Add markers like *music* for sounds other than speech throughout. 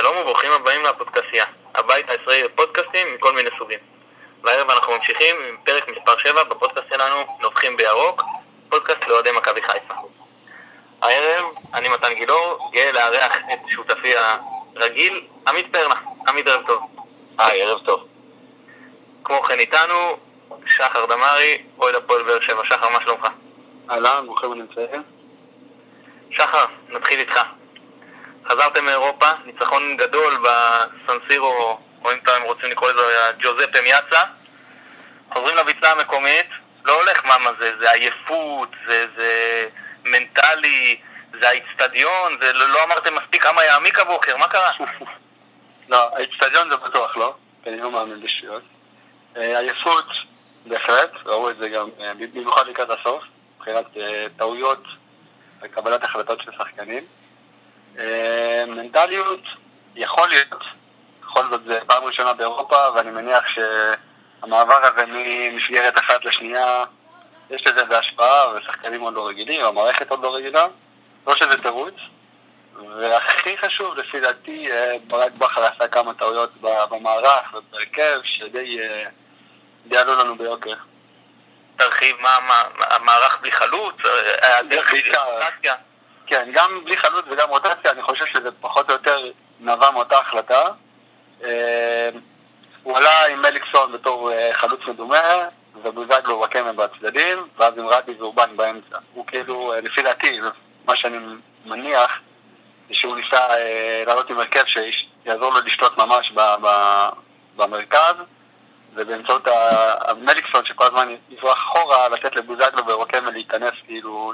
שלום וברוכים הבאים לפודקאסייה, הבית הישראלי לפודקאסטים מכל מיני סוגים. והערב אנחנו ממשיכים עם פרק מספר 7 בפודקאסט שלנו, נובחים בירוק, פודקאסט לאוהדי מכבי חיפה. הערב אני מתן גילאור, גאה לארח את שותפי הרגיל, עמית פרנה. עמית ערב טוב. היי, ערב טוב. כמו כן איתנו, שחר דמארי, אוהד הפועל באר שבע. שחר, מה שלומך? אהלן, ברוכים הנמצאים. שחר, נתחיל איתך. חזרתם מאירופה, ניצחון גדול בסנסירו, או אם אתם רוצים לקרוא לזה ג'וזפה מיאצה. חוזרים לביצה המקומית, לא הולך מה זה, זה עייפות, זה, זה מנטלי, זה האיצטדיון, זה לא, לא אמרתם מספיק כמה יעמיק הבוקר, מה קרה? *laughs* לא, האיצטדיון זה בטוח לא, כי אני לא מאמין בשטויות. אה, עייפות, בהחלט, ראו את זה גם אה, במיוחד לקראת הסוף, מבחינת אה, טעויות וקבלת החלטות של שחקנים. אה, מנטליות, יכול להיות, בכל זאת זה פעם ראשונה באירופה, ואני מניח שהמעבר הזה ממסגרת אחת לשנייה, יש לזה איזה השפעה, ושחקנים עוד לא רגילים, המערכת עוד לא רגילה, לא שזה תירוץ. והכי חשוב, לפי דעתי, אה, ברק בכר עשה כמה טעויות במערך ובהרכב, שדי אה, די עלו לנו ביוקר. תרחיב מה, מה, המערך בלי חלוץ, אה, בעיקר. כן, גם בלי חלוץ וגם רוטציה, אני חושב שזה פחות או יותר נבע מאותה החלטה. אה, הוא עלה עם מליקסון בתור אה, חלוץ מדומה, ובוזגלו וואקמה בצדדים, ואז עם רדי ואורבן באמצע. הוא כאילו, אה, לפי דעתי, מה שאני מניח, זה שהוא ניסה לעלות עם הרכב שיעזור לו לשלוט ממש במרכז, ובאמצעות המליקסון שכל הזמן יברח אחורה, לתת לבוזגלו וואקמה להיכנס, כאילו,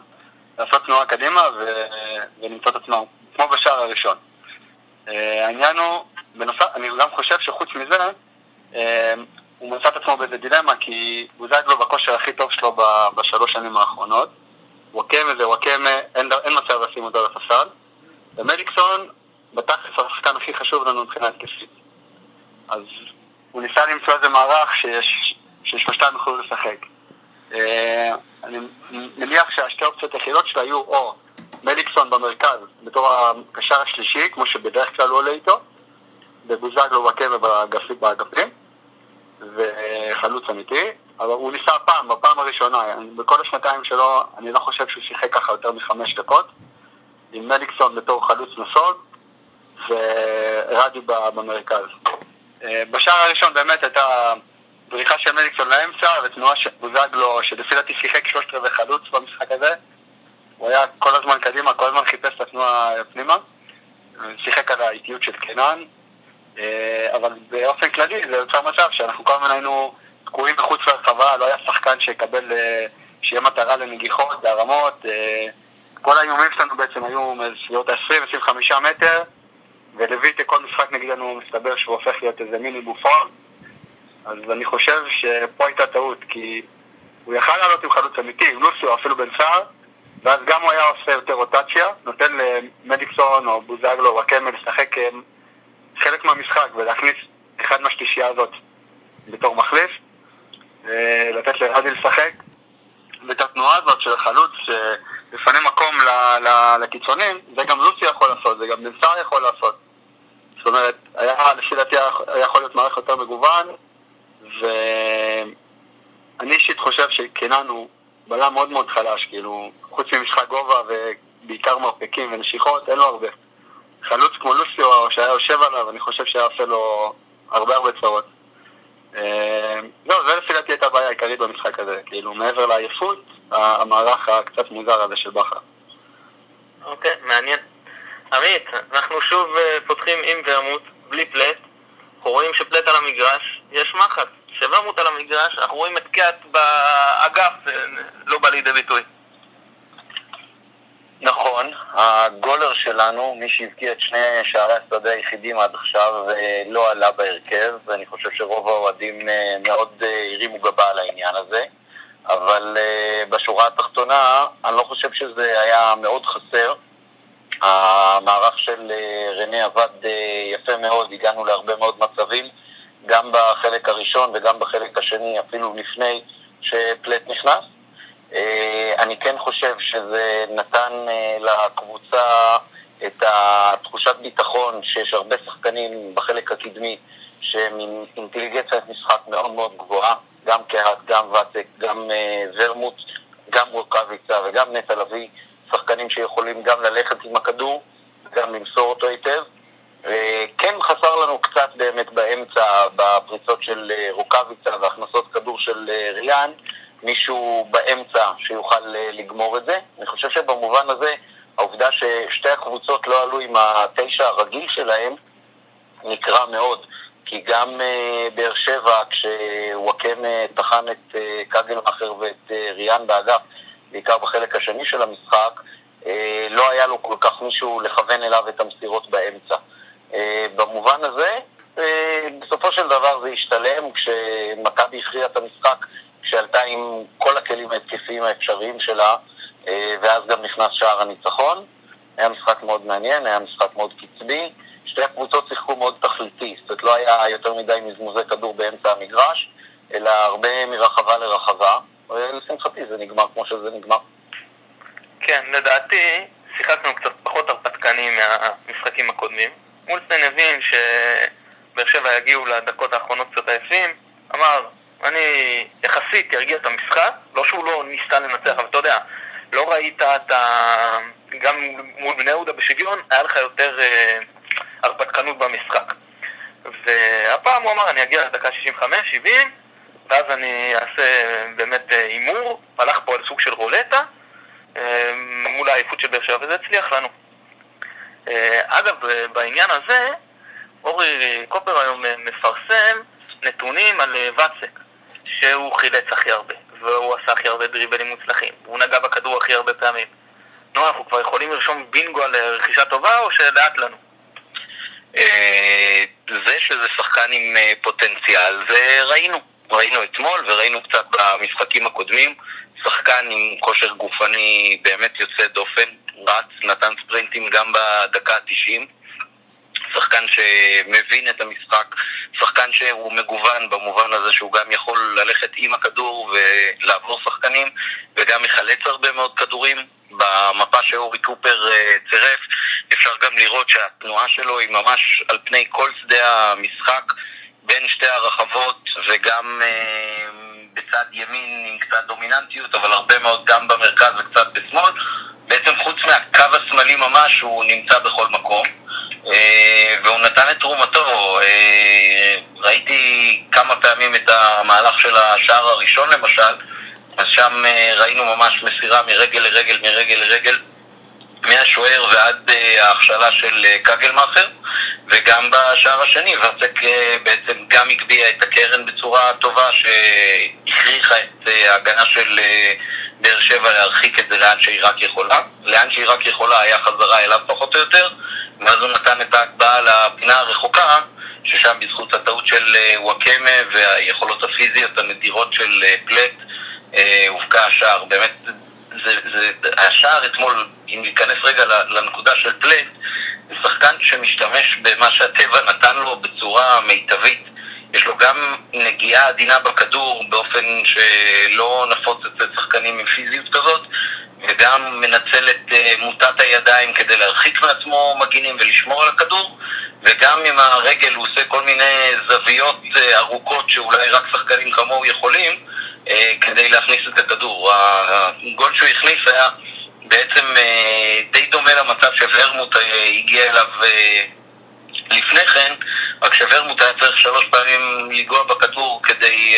לעשות תנועה קדימה ו... ולמצוא את עצמם, כמו בשער הראשון. אה, העניין הוא, בנוסף, אני גם חושב שחוץ מזה, אה, הוא מצא את עצמו באיזה דילמה, כי בוזגלו בכושר הכי טוב שלו בשלוש שנים האחרונות. וואקמה זה וואקמה, אין, אין מצב לשים אותו על הספסל. ומליקסון, בתכלס השחקן הכי חשוב לנו מבחינה התקפית. אז הוא ניסה למצוא איזה מערך שיש, ששלושתם יוכלו לשחק. אה, אני מניח שהשתי האופציות היחידות שלה היו או מליקסון במרכז בתור הקשר השלישי, כמו שבדרך כלל הוא עולה איתו, ובוזגלו וואקמה באגפים, וחלוץ אמיתי, אבל הוא ניסה פעם, בפעם הראשונה, בכל השנתיים שלו, אני לא חושב שהוא שיחק ככה יותר מחמש דקות, עם מליקסון בתור חלוץ נסוג, ורדי במרכז. אה, בשער הראשון באמת הייתה בריחה של מליקסון לאמצע, ותנועה של בוזגלו, שלפי דעתי שיחק שלושת רבעי חלוץ במשחק הזה. הוא היה כל הזמן קדימה, כל הזמן חיפש את התנועה פנימה. שיחק על האיטיות של קנן, אה, אבל באופן כללי זה יוצר מצב שאנחנו כל הזמן היינו תקועים מחוץ לרחבה, לא היה שחקן שיקבל, אה, שיהיה מטרה לנגיחות, להרמות. אה, כל האיומים שלנו בעצם היו בסביבות ה-20-25 מטר, ולויטה כל משחק נגדנו מסתבר שהוא הופך להיות איזה מיני בופון. אז אני חושב שפה הייתה טעות, כי הוא יכל לעלות עם חלוץ אמיתי, עם לוסיו, אפילו בן סער, ואז גם הוא היה עושה יותר רוטציה, נותן למדיקסון או בוזגלו או וואקמה לשחק אה, חלק מהמשחק ולהכניס אחד מהשלישייה הזאת בתור מחליף, לתת לרדי לשחק, ואת התנועה הזאת של החלוץ שלפני מקום ל- ל- לקיצונים, זה גם לוסיו יכול לעשות, זה גם בן סער יכול לעשות. זאת אומרת, היה, לפי דעתי היה יכול להיות מערכת יותר מגוון, ואני אישית חושב שקינן הוא בלם מאוד מאוד חלש, כאילו, חוץ ממשחק גובה ובעיקר מרפקים ונשיכות, אין לו הרבה. חלוץ כמו לוסיו שהיה יושב עליו, אני חושב שהיה עושה לו הרבה הרבה צרות. אה, זהו, זה לפי דעתי הייתה הבעיה העיקרית במשחק הזה, כאילו, מעבר לעייפות, המערך הקצת מוזר הזה של בכר. אוקיי, מעניין. עמית, אנחנו שוב אה, פותחים עם ורמוט, בלי פלט. אנחנו רואים שפלט על המגרש, יש מחץ. שוורמוט על המגרש, אנחנו רואים את קיאט באגף, לא בא לידי ביטוי. נכון, הגולר שלנו, מי שהבקיע את שני שערי השדה היחידים עד עכשיו, אה, לא עלה בהרכב, ואני חושב שרוב האוהדים אה, מאוד אה, הרימו גבה על העניין הזה. אבל בשורה התחתונה, אני לא חושב שזה היה מאוד חסר. המערך של רנה עבד יפה מאוד, הגענו להרבה מאוד מצבים, גם בחלק הראשון וגם בחלק השני, אפילו לפני שפלט נכנס. אה, אני כן חושב שזה נתן אה, לקבוצה את התחושת ביטחון שיש הרבה שחקנים בחלק הקדמי שהם עם אינטליגנציית משחק מאוד מאוד גבוהה, גם קהת, גם ואצק, גם ורמוט, גם רוקאביצה וגם נטע לביא, שחקנים שיכולים גם ללכת עם הכדור, גם למסור אותו היטב. Uh, חסר לנו קצת באמת באמצע, בפריצות של uh, רוקאביצה והכנסות כדור של uh, ריאן, מישהו באמצע שיוכל uh, לגמור את זה. אני חושב שבמובן הזה, העובדה ששתי הקבוצות לא עלו עם התשע הרגיל שלהם, נקרא מאוד. כי גם uh, באר שבע, כשוואקם uh, טחן את uh, קגלמאכר ואת uh, ריאן באגף, בעיקר בחלק השני של המשחק, uh, לא היה לו כל כך מישהו לכוון אליו את המסירות באמצע. Uh, במובן הזה, uh, בסופו של דבר זה השתלם כשמכבי הכריעה את המשחק, כשעלתה עם כל הכלים ההתקפיים האפשריים שלה, uh, ואז גם נכנס שער הניצחון. היה משחק מאוד מעניין, היה משחק מאוד קצבי. שתי הקבוצות שיחקו מאוד תכליתי, זאת אומרת לא היה יותר מדי מזמוזי כדור באמצע המגרש, אלא הרבה מרחבה לרחבה, ולשמחתי זה נגמר כמו שזה נגמר. כן, לדעתי שיחקנו קצת פחות הרפתקנים מהמשחקים הקודמים. מולסטיין הבין שבאר שבע יגיעו לדקות האחרונות קצת עייפים, אמר, אני יחסית ארגיע את המשחק, לא שהוא לא ניסה לנצח, אבל אתה יודע, לא ראית את ה... גם מול בני יהודה בשוויון, היה לך יותר... אה, הרפתקנות במשחק. והפעם הוא אמר, אני אגיע לדקה 65-70, ואז אני אעשה באמת אה, הימור, הלך פה על סוג של רולטה, אה, מול העייפות של באר שבע, וזה הצליח לנו. אה, אגב, בעניין הזה, אורי קופר היום מפרסם נתונים על ואצק, שהוא חילץ הכי הרבה, והוא עשה הכי הרבה דריבלים מוצלחים, והוא נגע בכדור הכי הרבה פעמים. נו, אנחנו כבר יכולים לרשום בינגו על רכישה טובה, או שלאט לנו? אה, זה שזה שחקן עם אה, פוטנציאל, זה ראינו. ראינו אתמול וראינו קצת במשחקים הקודמים. שחקן עם כושר גופני באמת יוצא דופן, רץ, נתן ספרינטים גם בדקה ה-90. שחקן שמבין את המשחק, שחקן שהוא מגוון במובן הזה שהוא גם יכול ללכת עם הכדור ולעבור שחקנים וגם מחלץ הרבה מאוד כדורים. במפה שאורי קופר אה, צירף אפשר גם לראות שהתנועה שלו היא ממש על פני כל שדה המשחק בין שתי הרחבות וגם אה, בצד ימין עם קצת דומיננטיות אבל הרבה מאוד גם במרכז וקצת בשמאל מהקו השמאלי ממש הוא נמצא בכל מקום אה, והוא נתן את תרומתו. אה, ראיתי כמה פעמים את המהלך של השער הראשון למשל, אז שם אה, ראינו ממש מסירה מרגל לרגל, מרגל לרגל, מהשוער ועד ההכשלה של קגלמאכר, וגם בשער השני, ורצק בעצם גם הגביה את הקרן בצורה טובה, שהכריחה את ההגנה של באר שבע להרחיק את זה לאן שהיא רק יכולה. לאן שהיא רק יכולה היה חזרה אליו פחות או יותר. ואז הוא נתן את ההקבעה לפינה הרחוקה, ששם בזכות הטעות של אה, וואקמה והיכולות הפיזיות הנדירות של אה, פלט, אה, הובקע השער. באמת, זה, זה, השער אתמול, אם ניכנס רגע לנקודה של פלט, זה שחקן שמשתמש במה שהטבע נתן לו בצורה מיטבית. יש לו גם נגיעה עדינה בכדור באופן שלא נפוץ אצל שחקנים עם פיזיות כזאת, וגם מנצל את אה, מוטת הידיים כדי להרחיק מעצמו מגינים ולשמור על הכדור, וגם עם הרגל הוא עושה כל מיני זוויות אה, ארוכות שאולי רק שחקנים כמוהו יכולים, אה, כדי להכניס את הכדור. הגול שהוא הכניס היה בעצם די דומה למצב שוורמוט הגיע אליו לפני כן, רק שוורמוט היה צריך שלוש פעמים לנגוע בכדור כדי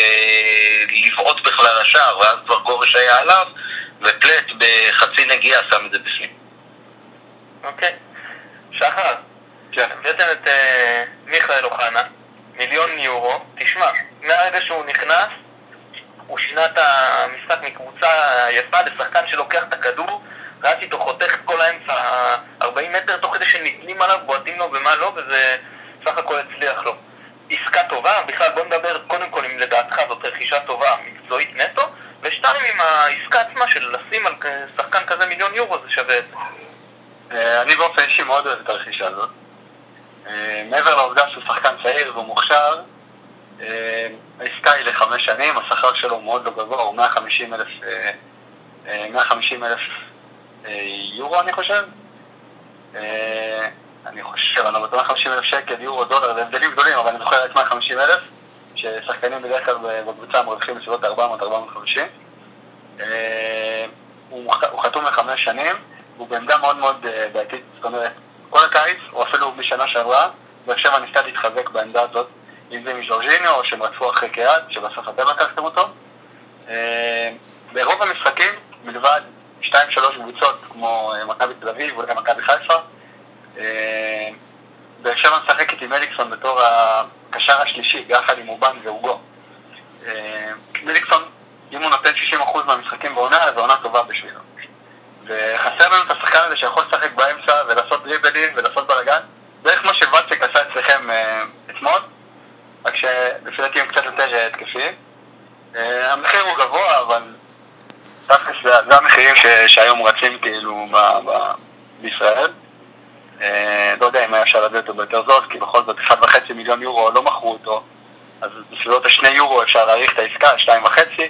לבעוט בכלל השער, ואז כבר גורש היה עליו. ופלט בחצי נגיעה שם את זה בפנים. אוקיי. שחר, כן. הבאתם את אה, מיכאל אוחנה, מיליון יורו, תשמע, מהרגע שהוא נכנס, הוא שינה את המשחק מקבוצה יפה לשחקן שלוקח את הכדור, ראיתי אותו חותך כל האמצע 40 מטר תוך כדי שנתלים עליו, בועטים לו ומה לא, וזה סך הכל הצליח לו. עסקה טובה, בכלל בוא נדבר קודם כל אם לדעתך זאת רכישה טובה מקצועית נטו, ושתיים, עם העסקה עצמה של לשים על שחקן כזה מיליון יורו זה שווה את זה. אה, אני באופן אישי מאוד אוהב את הרכישה הזאת. אה, מעבר לעובדה שהוא שחקן צעיר ומוכשר, אה, העסקה היא לחמש שנים, השכר שלו מאוד לא גבוה, הוא 150 אלף, 150 אלף יורו אני חושב. אני חושב, אני לא בטוח 50 אלף שקל, יורו, דולר, זה הבדלים גדולים, אבל אני זוכר את 150 אלף, ששחקנים בדרך כלל בקבוצה מרוויחים בסביבות 400-450. הוא חתום לחמש שנים, הוא בעמדה מאוד מאוד בעייתית, זאת אומרת, כל הקיץ, או אפילו משנה שעברה, באר שבע ניסתה להתחזק בעמדה הזאת, אם זה מז'ורג'יניו, או שהם רצו אחרי קריאת, שבסוף אתם לקחתם אותו. אה, ברוב המשחקים, מלבד 2-3 קבוצות כמו אה, מכבי תל אביב, ואולי מכבי חיפה, אה, באר שבע משחקת עם אליקסון בתור הקשר השלישי, יחד עם אובן ואוגו. מליקסון, אם הוא נותן 60% מהמשחקים בעונה, אז העונה טובה בשבילו. וחסר לנו את השחקן הזה שיכול לשחק באמצע ולעשות דריבלים ולעשות בלאגן, בערך כמו שוואצק עשה אצלכם אה, אתמול, רק שלפי דעתי הם קצת יותר אה, התקפיים. אה, המחיר הוא גבוה, אבל דווקא זה, המחירים שהיום רצים כאילו בישראל. אה, לא יודע אם היה אפשר לתת אותו ביותר זול, כי בכל זאת 1.5 מיליון יורו לא מכרו אותו, אז בסביבות ה-2 יורו אפשר להאריך את העסקה, 2.5.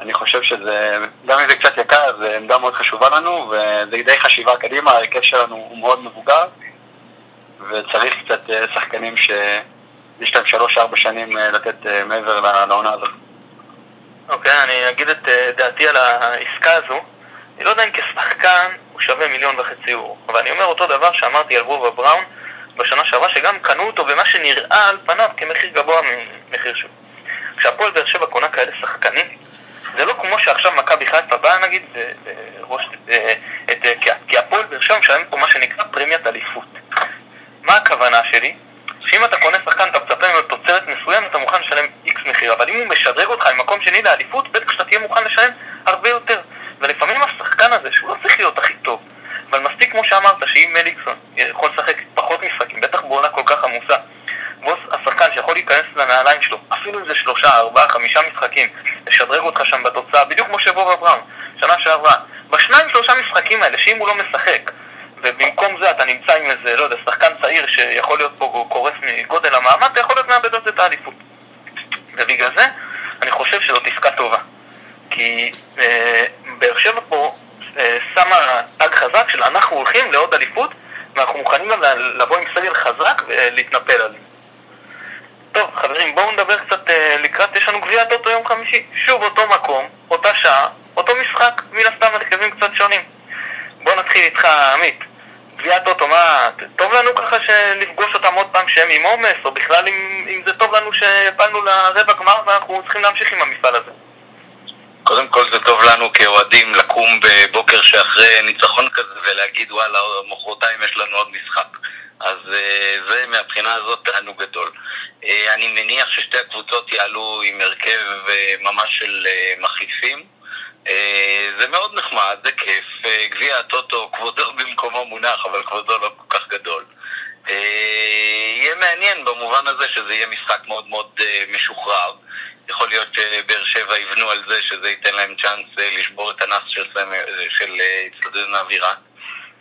אני חושב שזה, גם אם זה קצת יקר, זו עמדה מאוד חשובה לנו, וזה די חשיבה קדימה, ההיקף שלנו הוא מאוד מבוגר, וצריך קצת אה, שחקנים שיש להם שלוש-ארבע שנים אה, לתת מעבר לעונה הזאת. אוקיי, okay, אני אגיד את דעתי על העסקה הזו. אני לא יודע אם כשחקן הוא שווה מיליון וחצי יורו, אבל אני אומר אותו דבר שאמרתי על וובה בראון בשנה שעברה, שגם קנו אותו במה שנראה על פניו כמחיר גבוה ממחיר שלו. כשהפועל באר שבע קונה כאלה שחקנים, זה לא כמו שעכשיו מכבי חיפה באה נגיד, וראש, את, כי הפועל באר שבע משלם פה מה שנקרא פרמיית אליפות. מה הכוונה שלי? שאם אתה קונה שחקן, אתה מצפה ממנו תוצרת מסוימת, אתה מוכן לשלם איקס מחיר, אבל אם הוא משדרג אותך ממקום שני לאליפות, בטח שאתה תהיה מוכן לשלם הרבה יותר. ולפעמים השחקן הזה, שהוא לא צריך להיות הכי טוב, אבל מספיק כמו שאמרת, שאם מליקסון יכול לשחק פחות משחקים, בטח בעונה כל כך עמוסה, בוס השחקן שיכול להיכנס לנעליים שלו, אפילו אם זה שלושה, ארבעה, חמישה משחקים, לשדרג אותך שם בתוצאה, בדיוק כמו שבוב אברהם, שנה שעברה. בשניים שלושה משחקים האלה, שאם הוא לא משחק, ובמקום זה אתה נמצא עם איזה, לא יודע, שחקן צעיר שיכול להיות פה קורס מגודל המעמד, אתה יכול להיות מאבד על זה את האליפות. ובגלל זה, אני חושב שזאת עסקה טובה. כי אה, באר שבע פה אה, שמה תג חזק של אנחנו הולכים לעוד אליפות, ואנחנו מוכנים גם לבוא עם סגל חזק ולהתנפל על זה. טוב, חברים, בואו נדבר קצת אה, לקראת, יש לנו גביע טוטו יום חמישי. שוב אותו מקום, אותה שעה, אותו משחק, מן הסתם הרכבים קצת שונים. בואו נתחיל איתך, עמית. גביע טוטו, מה, טוב לנו ככה שנפגוש אותם עוד פעם שהם עם עומס, או בכלל אם, אם זה טוב לנו שהפלנו לרבע גמר ואנחנו צריכים להמשיך עם המפעל הזה? קודם כל זה טוב לנו כאוהדים לקום בבוקר שאחרי ניצחון כזה ולהגיד וואלה, מחרתיים יש לנו עוד משחק. אז אה, זה מהבחינה הזאת תענוג גדול. אה, אני מניח ששתי הקבוצות יעלו עם הרכב אה, ממש של מחליפים. זה מאוד נחמד, זה כיף. גביע הטוטו, כבודו *laughs* במקומו מונח, אבל כבודו לא כל כך גדול. יהיה מעניין במובן הזה שזה יהיה משחק מאוד מאוד משוחרר. יכול להיות שבאר שבע יבנו על זה שזה ייתן להם צ'אנס לשבור את הנס של אצטדיון האווירה.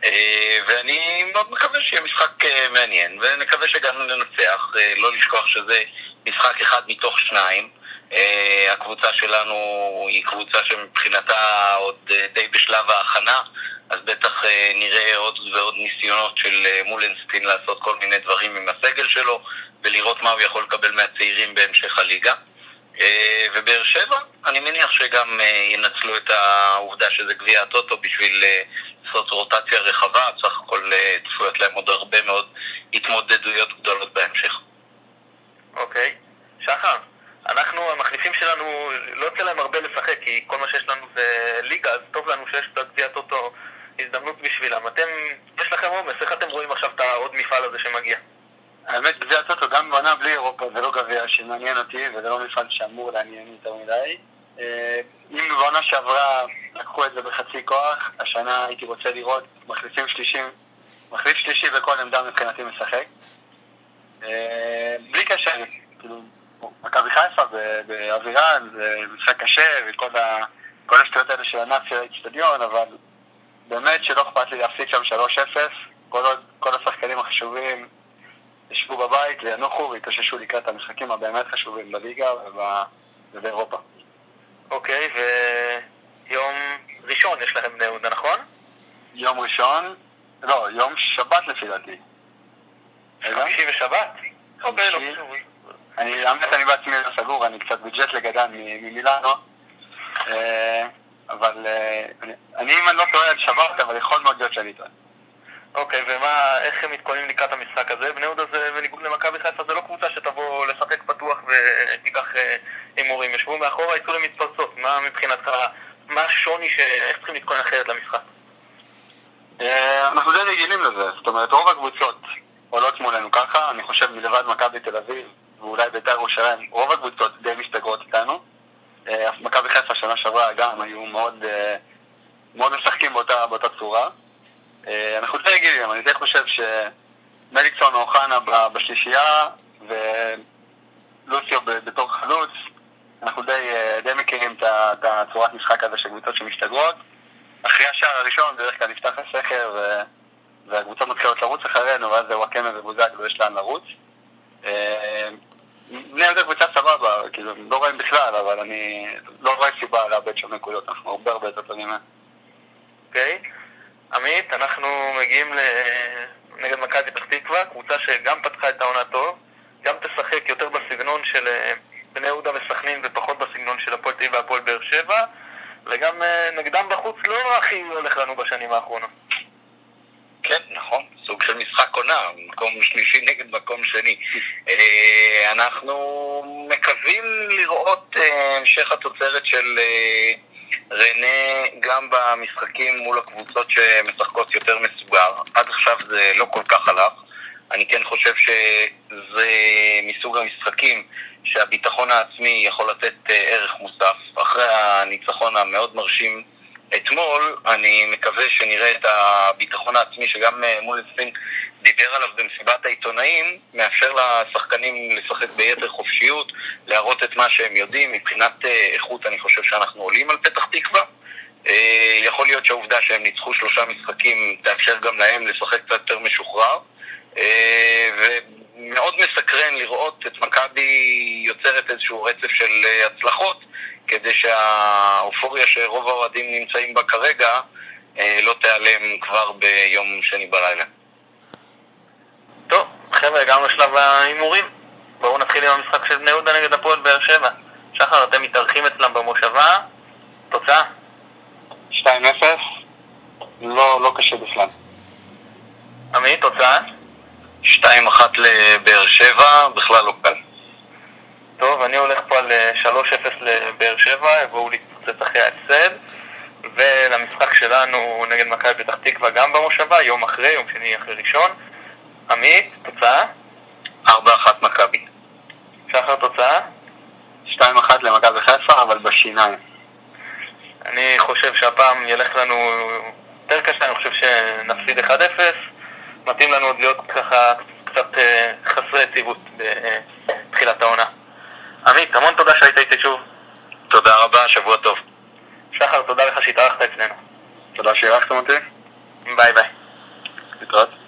אה, ואני מאוד מקווה שיהיה משחק אה, מעניין, ונקווה שגם ננצח, אה, לא לשכוח שזה משחק אחד מתוך שניים. הקבוצה שלנו היא קבוצה שמבחינתה עוד די בשלב ההכנה, אז בטח נראה עוד ועוד ניסיונות של מולנסטין לעשות כל מיני דברים עם הסגל שלו, ולראות מה הוא יכול לקבל מהצעירים בהמשך הליגה. ובאר שבע, אני מניח שגם ינצלו את העובדה שזה גביע הטוטו בשביל לעשות רוטציה רחבה, סך הכל אה, צפויות להם עוד הרבה מאוד התמודדויות גדולות בהמשך. אוקיי. שחר, אנחנו, המחליפים שלנו, לא יוצא להם הרבה לשחק, כי כל מה שיש לנו זה ליגה, אז טוב לנו שיש את הגביעת אוטו הזדמנות בשבילם. אתם, יש לכם עומס, איך אתם רואים עכשיו את העוד מפעל הזה שמגיע? האמת, גביע הטוטו גם בעונה בלי אירופה זה לא גביע שמעניין אותי, וזה לא מפעל שאמור לעניין יותר מדי. אה, אם בעונה שעברה לקחו את זה בחצי כוח, השנה הייתי רוצה לראות מחליפים שלישים, מחליף שלישי בכל עמדה מבחינתי משחק. אה, בלי קשר, כאילו, מכבי חיפה באווירה זה משחק קשה וכל השטויות האלה של ענף של האיצטדיון, אבל באמת שלא אכפת לי להפסיד שם 3-0, כל, כל השחקנים החשובים ישבו בבית וינוחו ויתאוששו לקראת המשחקים הבאמת חשובים בליגה ובאירופה. אוקיי, ויום ראשון יש לכם בני יהודה, נכון? יום ראשון, לא, יום שבת לפי דעתי. חמישי ושבת? אוקיי, לא חמישי. חשוב. אני, האמת אני בעצמי לא סגור, אני קצת בג'ט לגדן ממילאנו. אה, אבל אה, אני, אני, אם אני לא טועה על שבת, אבל יכול מאוד להיות שאני טועה. אוקיי, ומה, איך הם מתכוננים לקראת המשחק הזה? בני יהודה זה, בניגוד למכבי חיפה, זה לא קבוצה שתבוא לשחק פתוח ותיקח אה, הימורים. ישבו מאחורה, יצאו למתפרצות. מה מבחינתך, מה השוני, ש... איך צריכים להתכונן אחרת למשחק? אה, אנחנו די רגילים לזה, זאת אומרת רוב הקבוצות עולות מולנו ככה, אני חושב מלבד מכבי תל אביב ואולי בית"ר ירושלים, רוב הקבוצות די מסתגרות איתנו. אה, מכבי חיפה שנה שעברה גם היו מאוד, מאוד משחקים באותה, באותה צורה. אה, אנחנו די רגילים, אני די חושב שמליקסון או אוחנה בשלישייה ולוסיו בתור חלוץ, אנחנו די, אה, די מכירים את הצורת משחק הזה של קבוצות שמסתגרות. אחרי השער הראשון בדרך כלל נפתח הסכר. והקבוצות מתחילות לרוץ אחרינו ואז זה וואקמה ובוזגלו יש לאן לרוץ. אה, בני יהודה קבוצה סבבה, כאילו, לא רואים בכלל, אבל אני לא רואה סיבה לאבד שם נקודות, אנחנו הרבה הרבה יותר טובים מהם. אוקיי? עמית, אנחנו מגיעים. נגד מכבי פתח תקווה, קבוצה שגם פתחה את העונה טוב, גם תשחק יותר בסגנון של אה, בני יהודה וסכנין ופחות בסגנון של הפועל תל והפועל באר שבע, וגם אה, נגדם בחוץ לא הכי הולך לנו בשנים האחרונות. כן, נכון, סוג של משחק עונה, מקום שלישי *laughs* נגד מקום שני. אה, אנחנו מקווים לראות המשך התוצרת של רנה גם במשחקים מול הקבוצות שמשחקות יותר מסוגר. עד עכשיו זה לא כל כך הלך. אני כן חושב שזה מסוג המשחקים שהביטחון העצמי יכול לתת אה, ערך מוסף. אחרי הניצחון המאוד מרשים אתמול, אני מקווה שנראה את הביטחון העצמי שגם אה, מול ספין דיבר עליו במסיבת העיתונאים, מאפשר לשחקנים לשחק ביתר חופשיות, להראות את מה שהם יודעים. מבחינת אה, איכות אני חושב שאנחנו עולים על פתח תקווה. אה, יכול להיות שהעובדה שהם ניצחו שלושה משחקים תאפשר גם להם לשחק קצת יותר משוחרר. אה, ומאוד מסקרן לראות את מכבי יוצרת איזשהו רצף של הצלחות, כדי שהאופוריה שרוב האוהדים נמצאים בה כרגע לא תיעלם כבר ביום שני בלילה. חבר'ה, הגענו לשלב ההימורים. בואו נתחיל עם המשחק של בני יהודה נגד הפועל באר שבע. שחר, אתם מתארחים אצלם במושבה, תוצאה? 2-0, לא, לא קשה בכלל. עמית, תוצאה? 2-1 לבאר שבע, בכלל לא קל. טוב, אני הולך פה על אה, 3-0 לבאר שבע, יבואו להתפוצץ אחרי ההפסד. ולמשחק שלנו נגד מכבי פתח תקווה גם במושבה, יום אחרי, יום שני אחרי ראשון. עמית, תוצאה? 4-1 מכבי. שחר, תוצאה? 2-1 למכבי חיפה, אבל בשיניים. אני חושב שהפעם ילך לנו יותר קשה, אני חושב שנפסיד 1-0. מתאים לנו עוד להיות ככה קצת אה, חסרי יציבות בתחילת העונה. עמית, המון תודה שהיית איתי שוב. תודה רבה, שבוע טוב. שחר, תודה לך שהתארחת אצלנו. תודה שאירחתם אותי, ביי ביי. להתראות.